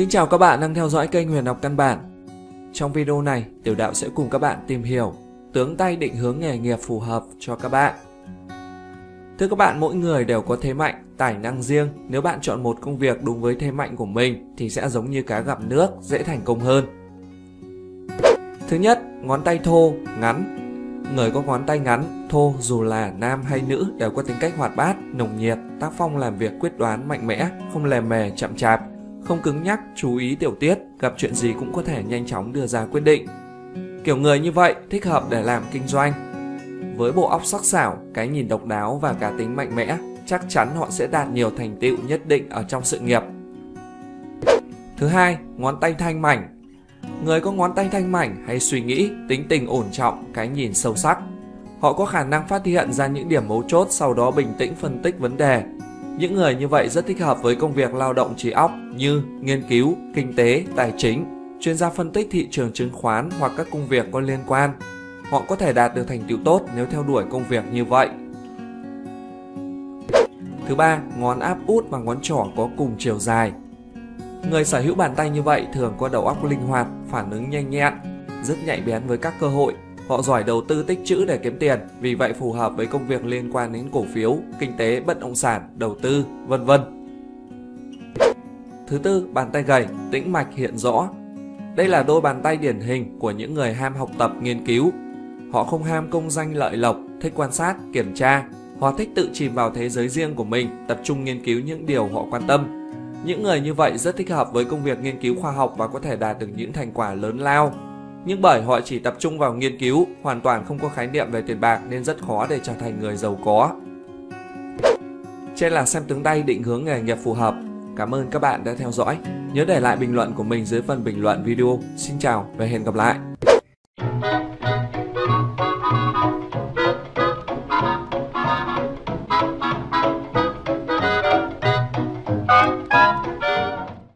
Xin chào các bạn đang theo dõi kênh Huyền học căn bản. Trong video này, Tiểu Đạo sẽ cùng các bạn tìm hiểu tướng tay định hướng nghề nghiệp phù hợp cho các bạn. Thưa các bạn, mỗi người đều có thế mạnh, tài năng riêng. Nếu bạn chọn một công việc đúng với thế mạnh của mình thì sẽ giống như cá gặp nước, dễ thành công hơn. Thứ nhất, ngón tay thô, ngắn. Người có ngón tay ngắn, thô dù là nam hay nữ đều có tính cách hoạt bát, nồng nhiệt, tác phong làm việc quyết đoán, mạnh mẽ, không lề mề, chậm chạp, không cứng nhắc, chú ý tiểu tiết, gặp chuyện gì cũng có thể nhanh chóng đưa ra quyết định. Kiểu người như vậy thích hợp để làm kinh doanh. Với bộ óc sắc sảo, cái nhìn độc đáo và cá tính mạnh mẽ, chắc chắn họ sẽ đạt nhiều thành tựu nhất định ở trong sự nghiệp. Thứ hai, ngón tay thanh mảnh. Người có ngón tay thanh mảnh hay suy nghĩ, tính tình ổn trọng, cái nhìn sâu sắc. Họ có khả năng phát hiện ra những điểm mấu chốt sau đó bình tĩnh phân tích vấn đề, những người như vậy rất thích hợp với công việc lao động trí óc như nghiên cứu, kinh tế, tài chính, chuyên gia phân tích thị trường chứng khoán hoặc các công việc có liên quan. Họ có thể đạt được thành tựu tốt nếu theo đuổi công việc như vậy. Thứ ba, ngón áp út và ngón trỏ có cùng chiều dài. Người sở hữu bàn tay như vậy thường có đầu óc linh hoạt, phản ứng nhanh nhẹn, rất nhạy bén với các cơ hội, Họ giỏi đầu tư tích trữ để kiếm tiền, vì vậy phù hợp với công việc liên quan đến cổ phiếu, kinh tế, bất động sản, đầu tư, vân vân. Thứ tư, bàn tay gầy, tĩnh mạch hiện rõ. Đây là đôi bàn tay điển hình của những người ham học tập, nghiên cứu. Họ không ham công danh lợi lộc, thích quan sát, kiểm tra. Họ thích tự chìm vào thế giới riêng của mình, tập trung nghiên cứu những điều họ quan tâm. Những người như vậy rất thích hợp với công việc nghiên cứu khoa học và có thể đạt được những thành quả lớn lao nhưng bởi họ chỉ tập trung vào nghiên cứu, hoàn toàn không có khái niệm về tiền bạc nên rất khó để trở thành người giàu có. Trên là xem tướng tay định hướng nghề nghiệp phù hợp. Cảm ơn các bạn đã theo dõi. Nhớ để lại bình luận của mình dưới phần bình luận video. Xin chào và hẹn gặp lại.